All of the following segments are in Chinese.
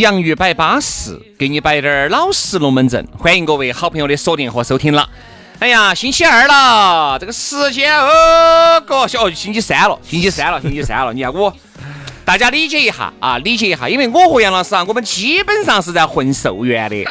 洋芋摆巴适，给你摆点儿老实龙门阵。欢迎各位好朋友的锁定和收听了。哎呀，星期二了，这个时间哦，哥，小星期三了，星期三了，星期三了。你看我，大家理解一下啊，理解一下，因为我和杨老师啊，我们基本上是在混寿元的。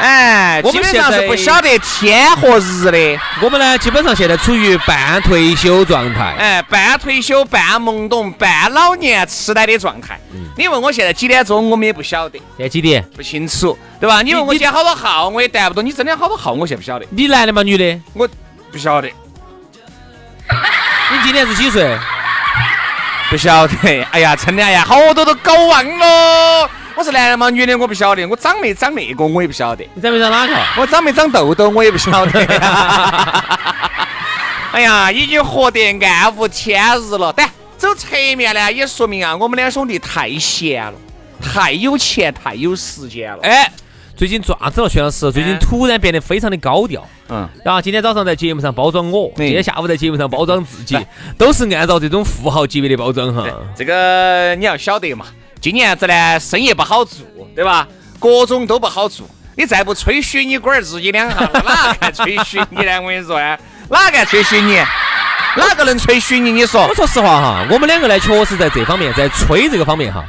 哎，基本上是不晓得天和日的。我们呢，基本上现在处于半退休状态，哎，半退休、半懵懂、半老年痴呆的状态。你问我现在几点钟，我们也不晓得。现在几点？不清楚，对吧？你问我今天好多号，我也答不动。你真的好多号，我现在不晓得。你男的吗？女的？我不晓得。你今年是几岁？不晓得。哎呀，真的哎呀，好多都搞忘了。我是男的吗？女的我不晓得，我长没长那个我也不晓得。你长没长哪个？我长没长痘痘我也不晓得。哎呀，已经活得暗无天日了。但走侧面呢，也说明啊，我们两兄弟太闲了，太有钱，太有时间了。哎，最近爪子了，薛老师，最近突然变得非常的高调。嗯。然后今天早上在节目上包装我，今天下午在节目上包装自己，都是按照这种富豪级别的包装哈。这个你要晓得嘛。今年子呢，生意不好做，对吧？各种都不好做。你再不吹嘘你龟儿自己两下，哪敢吹嘘你呢？我跟你说啊，哪敢吹嘘你？哪个能吹嘘你？你说？我说实话哈，我们两个呢，确实在这方面，在吹这个方面哈，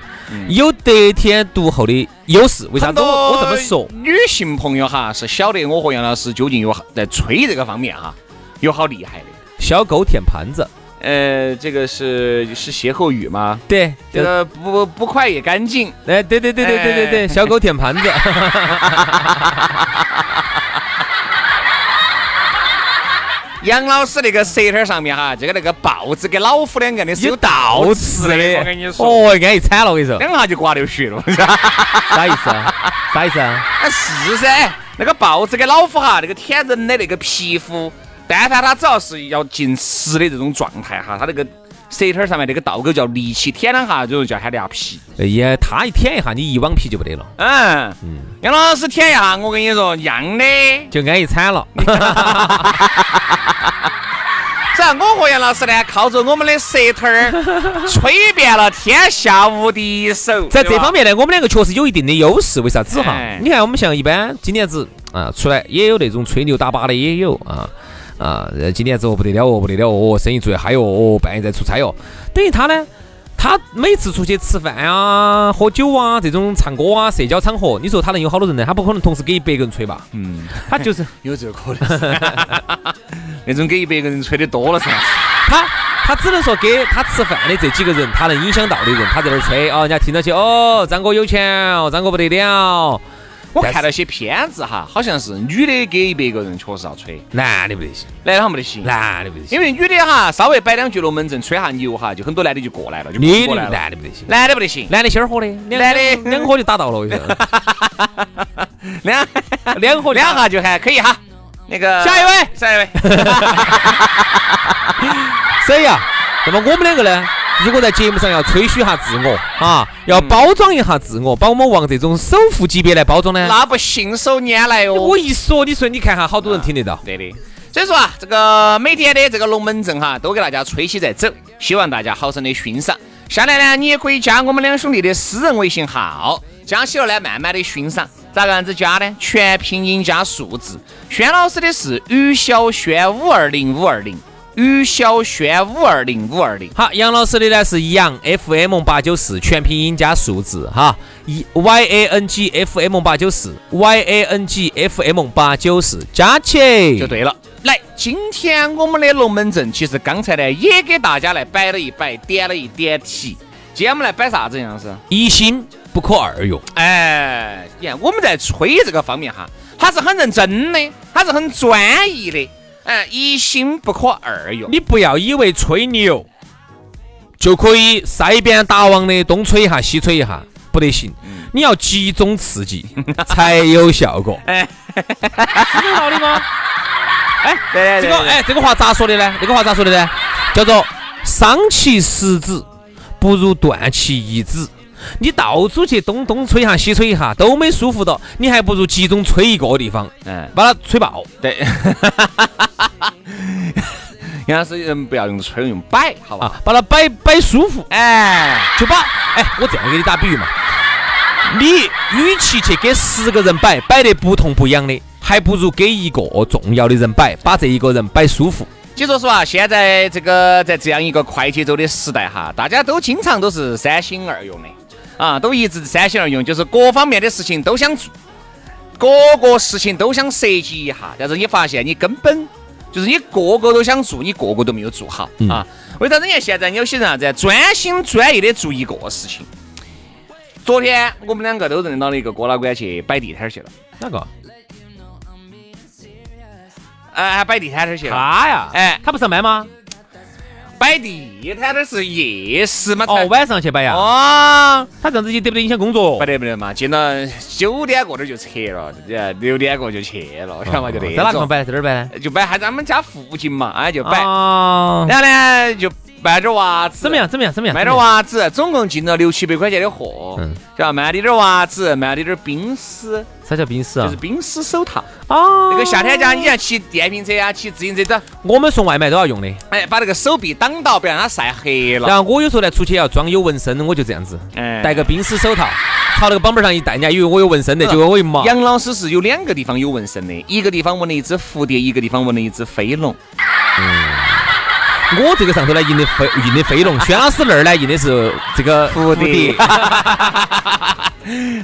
有得天独厚的优势。为啥子我我这么说？女性朋友哈是晓得我和杨老师究竟有在吹这个方面哈有好厉害的，小狗舔盘子。呃，这个是是歇后语吗？对，这个不不快也干净。哎，对对对对对对对，小狗舔盘子。杨老师那个舌头上面哈，就跟那个豹子跟老虎两个的是有倒刺的。我跟你说，哦，安逸惨了，我跟你说，两下就刮流血了。啥意思啊？啥意思啊？是噻，那个豹子跟老虎哈，那个舔人的那个皮肤。但凡它只要是要进食的这种状态哈，它那个舌头上面那个倒钩叫力气舔两下，就叫喊俩皮。哎呀，它一舔一下，你一网皮就不得了。嗯嗯，杨老师舔一下，我跟你说，一样的就安逸惨了。只要我和杨老师呢，靠着我们的舌头儿，吹遍了天下无敌手。在这方面呢，我们两个确实有一定的优势。为啥子哈？你看，我们像一般今年子啊出来，也有那种吹牛打靶的，也有啊。啊，今年子哦不得了哦，不得了哦，生意做得嗨哟，哦半夜在出差哦。等于他呢，他每次出去吃饭啊、喝酒啊、这种唱歌啊、社交场合，你说他能有好多人呢？他不可能同时给一百个人吹吧？嗯，他就是 有这个可能。那种给一百个人吹的多了噻。他他只能说给他吃饭的这几个人，他能影响到的人，他在那儿吹哦，人家听到起哦，张哥有钱哦，张哥不得了。我看了些片子哈，好像是女的给一百个人确实要吹，男的不得行，男的还没得行，男的不得行，因为女的哈稍微摆两句龙门阵，吹下牛哈，就很多男的就过来了，就过来了。男的不得行，男的不得行，男的先喝的，男的两喝就打到了，两 两喝两下就喊可以哈，那个下一位，下一位，谁呀？那么我们两个呢？如果在节目上要吹嘘下自我啊，要包装一下自我，把我们往这种首富级别来包装呢，那不信手拈来哦。我一说，你说你看哈，好多人听得到。对的，所以说啊，这个每天的这个龙门阵哈，都给大家吹起在走，希望大家好生的欣赏。下来呢，你也可以加我们两兄弟的私人微信号，加起了呢，慢慢的欣赏。咋个样子加呢？全拼音加数字。轩老师的是于小轩五二零五二零。于小轩五二零五二零。好，杨老师的呢是杨 FM 八九四全拼音加数字哈，一 Y A N G F M 八九四 Y A N G F M 八九四加起就对了。来，今天我们的龙门阵其实刚才呢也给大家来摆了一摆，点了一点题。今天我们来摆啥子样子？一心不可二用。哎，你看我们在吹这个方面哈，他是很认真的，他是很专一的。哎，一心不可二用。你不要以为吹牛就可以塞边打网的，东吹一下西吹一下，不得行。你要集中刺激 才有效果。哎，是有道理吗？哎，这个哎，这个话咋说的呢？这个话咋说的呢？叫做伤其十指，不如断其一指。你到处去东东吹一下，西吹一下，都没舒服到，你还不如集中吹一个地方，嗯，把它吹爆。对，杨老师，人不要用吹，用摆，好吧？把它摆摆舒服，哎，就把，哎，我这样给你打比喻嘛，你与其去给十个人摆，摆得不痛不痒的，还不如给一个重要的人摆，把这一个人摆舒服。其实说实话，现在这个在这样一个快节奏的时代哈，大家都经常都是三心二用的。啊，都一直三心二用，就是各方面的事情都想做，各个事情都想设计一下，但是你发现你根本就是你个个都想做，你个个都没有做好啊。为啥子？你看现在有些人啥子专心专意的做一个事情。昨天我们两个都认到了一个哥老倌去摆地摊去了。哪个？哎，摆地摊摊去了。他呀？哎，他不上班吗？摆地摊的是夜市嘛？哦，晚上去摆呀？哦，他这样子就得不得影响工作？不得不得嘛，进了九点过点就撤了，六点过就去了，晓得嘛？就那在哪个地方摆？在哪儿摆呢？就摆还在他们家附近嘛，哎就摆。然后呢就。卖点袜子怎么样？怎么样？怎么样？卖点袜子，总共进了六七百块钱的货。嗯，叫卖点点袜子，卖点点冰丝。啥叫冰丝啊？就是冰丝手套。哦。那个夏天家，你像骑电瓶车啊，骑自行车的，我们送外卖都要用的。哎，把那个手臂挡到，不让它晒黑了。然后我有时候呢，出去要装有纹身，我就这样子，戴个冰丝手套，朝那个绑板上一戴，人家以为我有纹身的，结果我一毛。杨老师是有两个地方有纹身的，一个地方纹了一只蝴蝶，一个地方纹了一只飞龙。嗯。我这个上头呢印的飞印的飞龙，轩老师那儿呢印的是这个蝴蝶。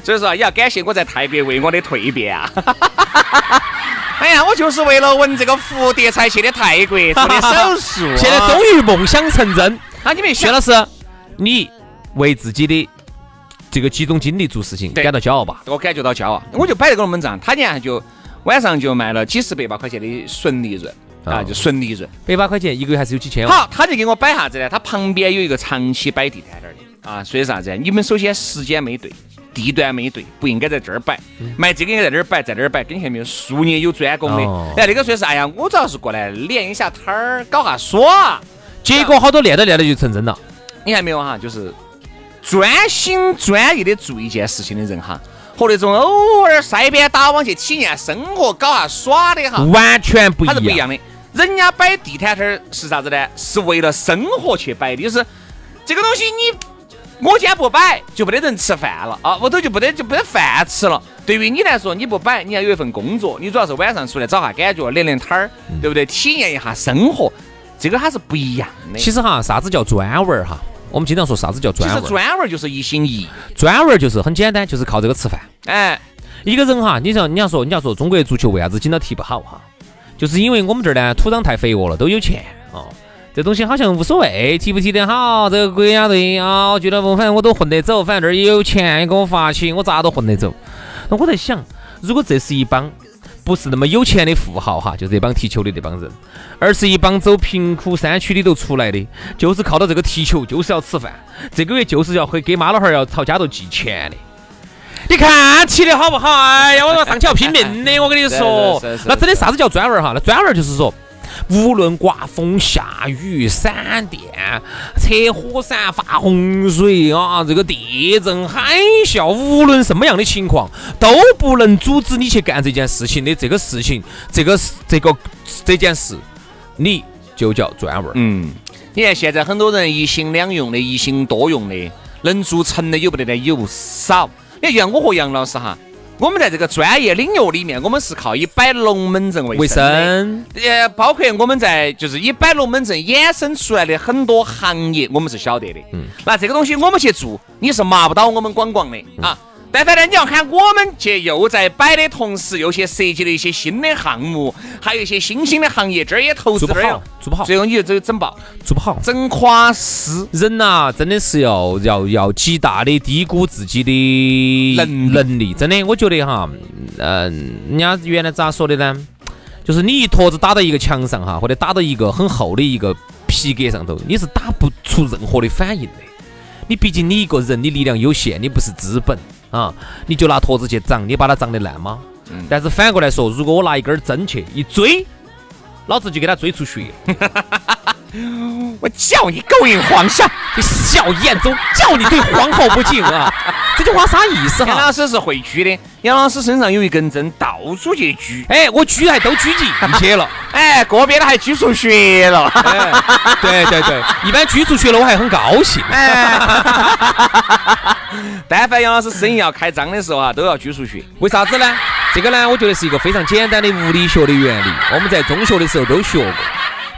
所以说也要感谢我在泰国为我的蜕变啊！哎呀，我就是为了纹这个蝴蝶才去的泰国做的手术，现在终于梦想成真。那你们薛老师，你为自己的这个集中精力做事情感到骄傲吧？我感觉到骄傲，我就摆这个龙门阵，他家就晚上就卖了几十百把块钱的纯利润。啊，就纯利润，百把块钱一个月还是有几千好，他就给我摆啥子呢？他旁边有一个长期摆地摊的啊，所以啥子？你们首先时间没对，地段没对，不应该在这儿摆，卖这个应该在这儿摆，在这儿摆，跟前面术业有专攻的。哎，那个说是，哎呀，我主要是过来练一下摊儿，搞下耍。结果好多练着练着就成真了。你看没有哈？就是专心专意的做一件事情的人哈，和那种偶尔塞边打网去体验生活、搞下耍的哈，完全不一样，它是不一样的。人家摆地摊摊是啥子呢？是为了生活去摆的，就是这个东西你我今天不摆就没得人吃饭了啊，屋头就没得就没得饭吃了。对于你来说，你不摆，你要有一份工作，你主要是晚上出来找下感觉，练练摊儿，对不对？体验一下生活，这个它是不一样的。其实哈，啥子叫专文儿哈？我们经常说啥子叫专文？其实专文就是一心一意，专文就是很简单，就是靠这个吃饭。哎，一个人哈，你像你要说你要说中国足球为啥子今朝踢不好哈？就是因为我们这儿呢土壤太肥沃了，都有钱哦。这东西好像无所谓，踢不踢得好，这个国家队啊，俱乐部反正我都混得走，反正这儿也有钱，也给我发起，我咋都混得走。那我在想，如果这是一帮不是那么有钱的富豪哈，就这帮踢球的这帮人，而是一帮走贫苦山区里头出来的，就是靠到这个踢球，就是要吃饭，这个月就是要会给妈老汉儿要朝家头寄钱的。你看起的好不好？哎呀，我说上去要拼命的，我跟你说，那真的啥子叫专文哈？那专文就是说，无论刮风下雨、闪电、扯火伞、发洪水啊，这个地震、海啸，无论什么样的情况，都不能阻止你去干这件事情的这个事情，这个这个这件事，你就叫专文。嗯，你看现在很多人一心两用的，一心多用的，能做成的有不得的有少。你像我和杨老师哈，我们在这个专业领域里面，我们是靠以摆龙门阵为卫生，呃，包括我们在就是以摆龙门阵衍生出来的很多行业，我们是晓得的。嗯，那这个东西我们去做，你是麻不到我们广广的啊。但凡呢，你要喊我们去又在摆的同时，又去设计了一些新的项目，还有一些新兴的行业，这儿也投资，做不好，做不好，最后你就只有整爆，做不好，整垮死。人呐，真的是要要要极大的低估自己的能能力。真的，我觉得哈，嗯，人家原来咋说的呢？就是你一坨子打到一个墙上哈，或者打到一个很厚的一个皮革上头，你是打不出任何的反应的。你毕竟你一个人，你力量有限，你不是资本。啊，你就拿坨子去长，你把它长得烂吗？嗯。但是反过来说，如果我拿一根针去一追，老子就给他追出血。我叫你勾引皇上，你小眼中，叫你对皇后不敬啊！这句话啥意思哈？杨老师是会狙的，杨老师身上有一根针，到处去狙。哎，我狙还都狙进去了，哎，个别的还狙出血了。哎对对对，一般狙出血了，我还很高兴。但凡杨老师生意要开张的时候啊，都要狙出血。为啥子呢？这个呢，我觉得是一个非常简单的物理学的原理，我们在中学的时候都学过，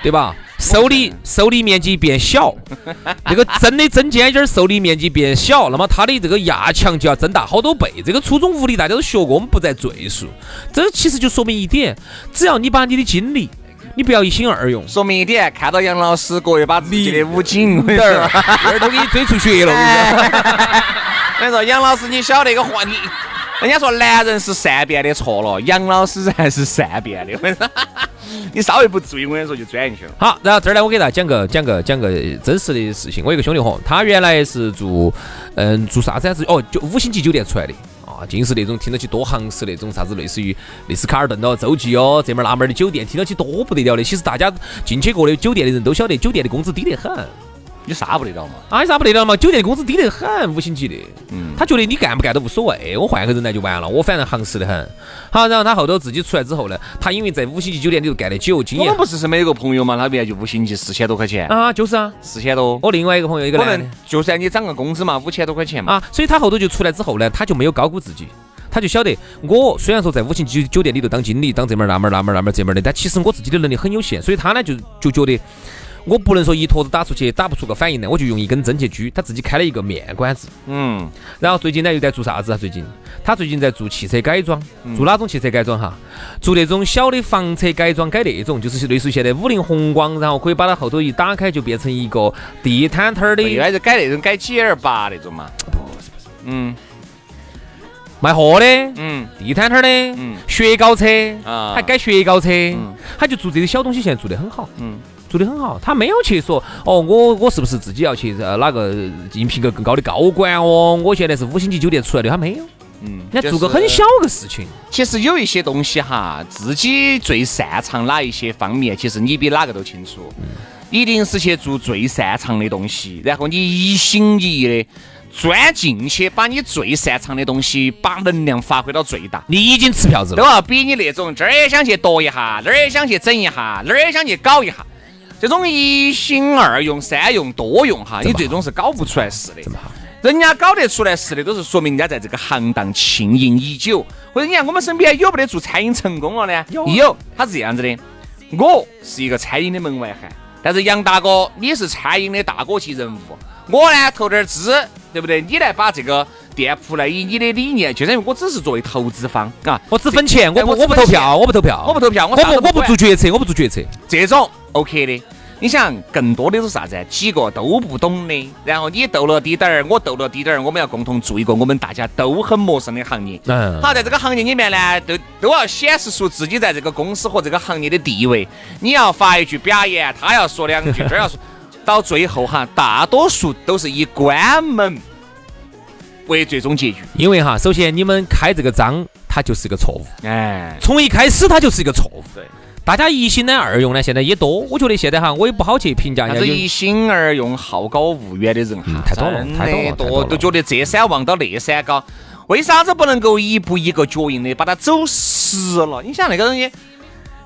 对吧？受力受力面积变小，那个针的针尖尖受力面积变小，那么它的这个压强就要增大好多倍。这个初中物理大家都学过，我们不再赘述。这其实就说明一点，只要你把你的精力，你不要一心二用。说明一点，看到杨老师各位把自己的武警点儿，儿都给你追出血了。我跟你说，杨老师，你晓得一个话你。人家说男人是善变的，错了，杨老师还是善变的。我跟你说，你稍微不注意，我跟你说就钻进去了。好，然后这儿呢，我给大家讲个讲个讲个真实的事情。我有个兄弟伙，他原来是做嗯做啥子？哦，就五星级酒店出来的啊，尽是那种听到起多行式那种啥子，类似于类似卡尔顿哦、洲际哦这门那门的酒店，听到起多不得了的。其实大家进去过的酒店的人都晓得，酒店的工资低得很。你啥不得了嘛？啊，你啥不得了嘛？酒店工资低得很，五星级的。嗯，他觉得你干不干都无所谓，我换个人来就完了，我反正行实的很。好，然后他后头自己出来之后呢，他因为在五星级酒店里头干得久，经验。我们不是是没有个朋友嘛？他原来就五星级四千多块钱啊，就是啊，四千多。我另外一个朋友一个男的，就算你涨个工资嘛，五千多块钱嘛。啊，所以他后头就出来之后呢，他就没有高估自己，他就晓得我虽然说在五星级酒店里头当经理，当这门那门那门那门这门的，但其实我自己的能力很有限，所以他呢就就觉得。我不能说一坨子打出去打不出个反应来，我就用一根针去狙。他自己开了一个面馆子，嗯，然后最近呢又在做啥子啊？最近他最近在做汽车改装，做哪种汽车改装哈？做那种小的房车改装，改那种就是类似于现在五菱宏光，然后可以把它后头一打开就变成一个地摊摊儿的。原来是改那种改 G L 八那种嘛？不是不是，嗯，卖货的，嗯，地摊摊儿的，嗯，雪糕车啊，还改雪糕车，他就做这些小东西，现在做得很好，嗯。做得很好，他没有去说哦，我我是不是自己要去呃哪个应聘个更高的高管哦？我现在是五星级酒店出来的，他没有，嗯，人家做个很小个事情。其实有一些东西哈，自己最擅长哪一些方面，其实你比哪个都清楚。一定是去做最擅长的东西，然后你一心一意的钻进去，把你最擅长的东西，把能量发挥到最大。你已经吃票子了，都要比你那种这儿也想去夺一下，那儿也想去整一下，那儿也想去搞一下。这种一心二用、三用多用哈，你最终是搞不出来事的。人家搞得出来事的，都是说明人家在这个行当经营已久。或者你看我们身边有没得做餐饮成功了呢？有，他是这样子的。我是一个餐饮的门外汉，但是杨大哥你是餐饮的大哥级人物，我呢投点资，对不对？你来把这个店铺来以你的理念，就等于我只是作为投资方啊，我只分钱，我不我不投票，我不投票，我不投票，我不我不做决策，我不做决策，这种。OK 的，你想更多的是啥子？几个都不懂的，然后你斗了滴点儿，我斗了滴点儿，我们要共同做一个我们大家都很陌生的行业。嗯。好，在这个行业里面呢，都都要显示出自己在这个公司和这个行业的地位。你要发一句表演，他要说两句，这要说到最后哈，大多数都是以关门为最终结局。因为哈，首先你们开这个张，它就是一个错误。哎。从一开始它就是一个错误。对。大家一心呢二用呢，现在也多。我觉得现在哈，我也不好去评价。啥子一心二用、好高骛远的人哈，太多了，太多了，多都觉得这山望到那山高。为啥子不能够一步一个脚印的把它走实了？你想那个东西，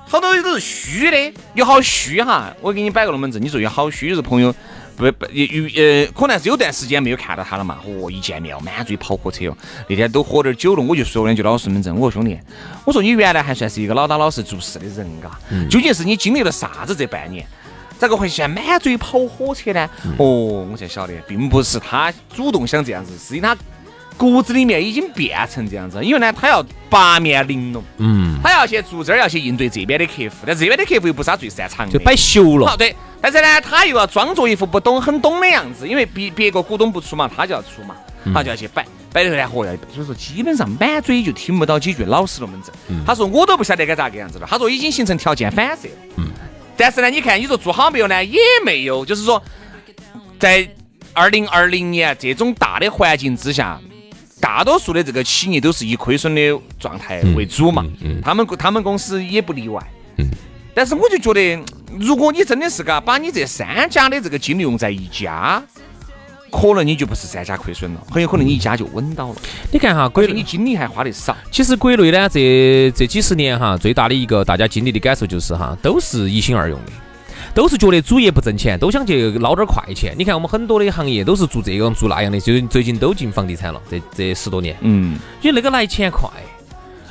好多都是虚的，有好虚哈。我给你摆个龙门阵，你说有好虚，就是朋友不不，有呃，可能是有段时间没有看到他了嘛。哦，一见面满嘴跑火车哦。那天都喝点酒了，我就说两句老实门阵。我说兄弟，我说你原来还算是一个老打老实做事的人嘎，究竟是你经历了啥子这半年？咋个会现在满嘴跑火车呢？哦，我才晓得，并不是他主动想这样子，是因为他骨子里面已经变成这样子。因为呢，他要八面玲珑，嗯，他要去做这儿，要去应对这边的客户，但这边的客户又不是他最擅长的，就摆秀了。好，对。但是呢，他又要装作一副不懂、很懂的样子，因为别别个股东不出嘛，他就要出嘛，他就要去摆。摆的后呢，嚯呀，所以说基本上满嘴就听不到几句老实龙门阵。他说我都不晓得该咋个样子了。他说已经形成条件反射了。嗯。但是呢，你看，你说做好没有呢？也没有，就是说，在二零二零年这种大的环境之下，大多数的这个企业都是以亏损的状态为主嘛。嗯。他们他们公司也不例外。嗯。但是我就觉得，如果你真的是嘎，把你这三家的这个精力用在一家，可能你就不是三家亏损了，很有可能你一家就稳到了。你看哈，国内你精力还花的少。其实国内呢，这这几十年哈，最大的一个大家经历的感受就是哈，都是一心二用的，都是觉得主业不挣钱，都想去捞点快钱。你看我们很多的行业都是做这样做那样的，就最近都进房地产了，这这十多年。嗯。因为那个来钱快。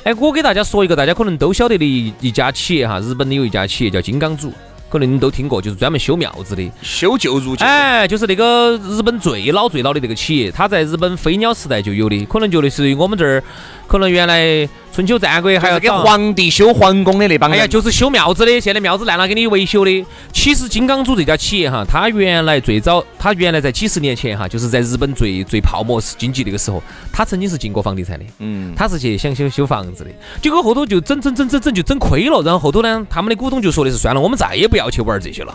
哎，我给大家说一个大家可能都晓得的一一家企业哈，日本的有一家企业叫金刚组，可能你都听过，就是专门修庙子的，修旧如旧。哎，就是那个日本最老最老的那个企业，它在日本飞鸟时代就有的，可能就类似于我们这儿，可能原来。春秋战国还要给皇帝修皇宫的那帮人，哎呀，就是修庙子的。现在庙子烂了，给你维修的。其实金刚组这家企业哈，它原来最早，它原来在几十年前哈，就是在日本最最泡沫经济那个时候，它曾经是进过房地产的。嗯，它是去想修修房子的，结果后头就整整整整整就整亏了。然后后头呢，他们的股东就说的是算了，我们再也不要去玩这些了。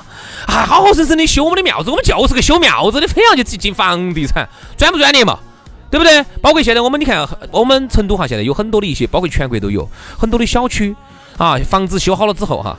啊，好好生生的修我们的庙子，我们就是个修庙子的，非要去进房地产，专不专业嘛？对不对？包括现在我们，你看，我们成都哈，现在有很多的一些，包括全国都有很多的小区啊，房子修好了之后哈，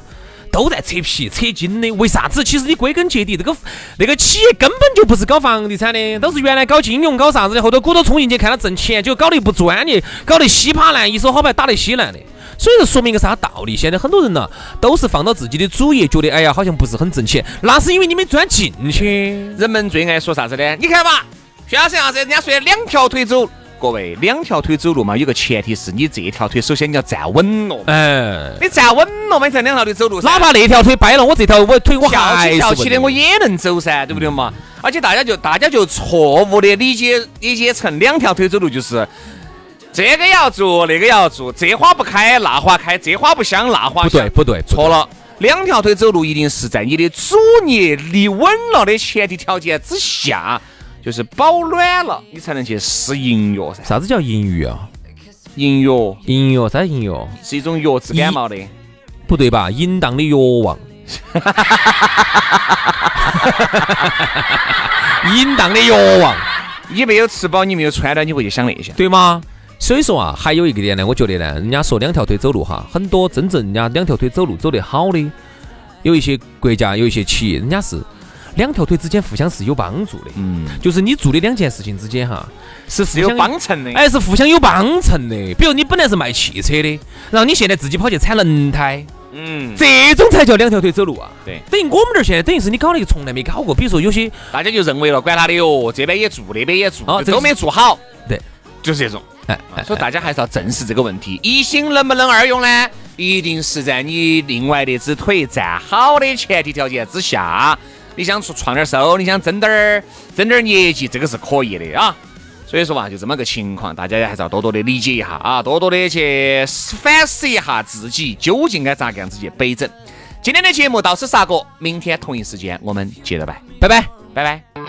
都在扯皮扯筋的。为啥子？其实你归根结底，这个那个企业根本就不是搞房地产的，都是原来搞金融、搞啥子的，后头股东冲进去看他挣钱，就搞得不专业，搞得稀巴烂，一手好牌打得稀烂的。所以说，说明一个啥道理？现在很多人呢，都是放到自己的主业，觉得哎呀，好像不是很挣钱，那是因为你没钻进去。人们最爱说啥子呢？你看吧。徐老师，啥子？人家说两条腿走，各位两条腿走路嘛，有个前提是你这条腿首先你要站稳了。哎，你站稳了嘛，你才两条腿走路。哪怕那条腿掰了，我这条我腿我还翘起的，我也能走噻，对不对嘛？而且大家就大家就错误的理解理解成两条腿走路就是这个要做，那个要做，这花不开那花开，这花不香那花香。不对不对，错了。两条腿走路一定是在你的主业立稳了的前提条件之下。就是保暖了，你才能去试淫药噻。啥子叫淫药啊？淫药，淫药，啥淫药？是一种药治感冒的。不对吧？淫荡的药王。淫荡的药王。你没有吃饱，你没有穿暖，你会去想那些，对吗？所以说啊，还有一个点呢，我觉得呢，人家说两条腿走路哈，很多真正人家两条腿走路走得好的，有一些国家，有一些企业，人家是。两条腿之间互相是有帮助的，嗯，就是你做的两件事情之间哈，是是有帮衬的，哎，是互相有帮衬的。比如你本来是卖汽车的，然后你现在自己跑去产轮胎，嗯，这种才叫两条腿走路啊。对，等于我们这儿现在等于是你搞了一个从来没搞过，比如说有些大家就认为了，管他的哟，这边也做，那边也做，都没做好，对，就是这种。哎，所以大家还是要正视这个问题，一心能不能二用呢？一定是在你另外那只腿站好的前提条件之下。你想出创点收，你想挣点儿挣点儿业绩，这个是可以的啊。所以说嘛，就这么个情况，大家还是要多多的理解一下啊，多多的去反思一下自己究竟该咋个样子去摆整。今天的节目到此杀过，明天同一时间我们接着拜，拜拜，拜拜。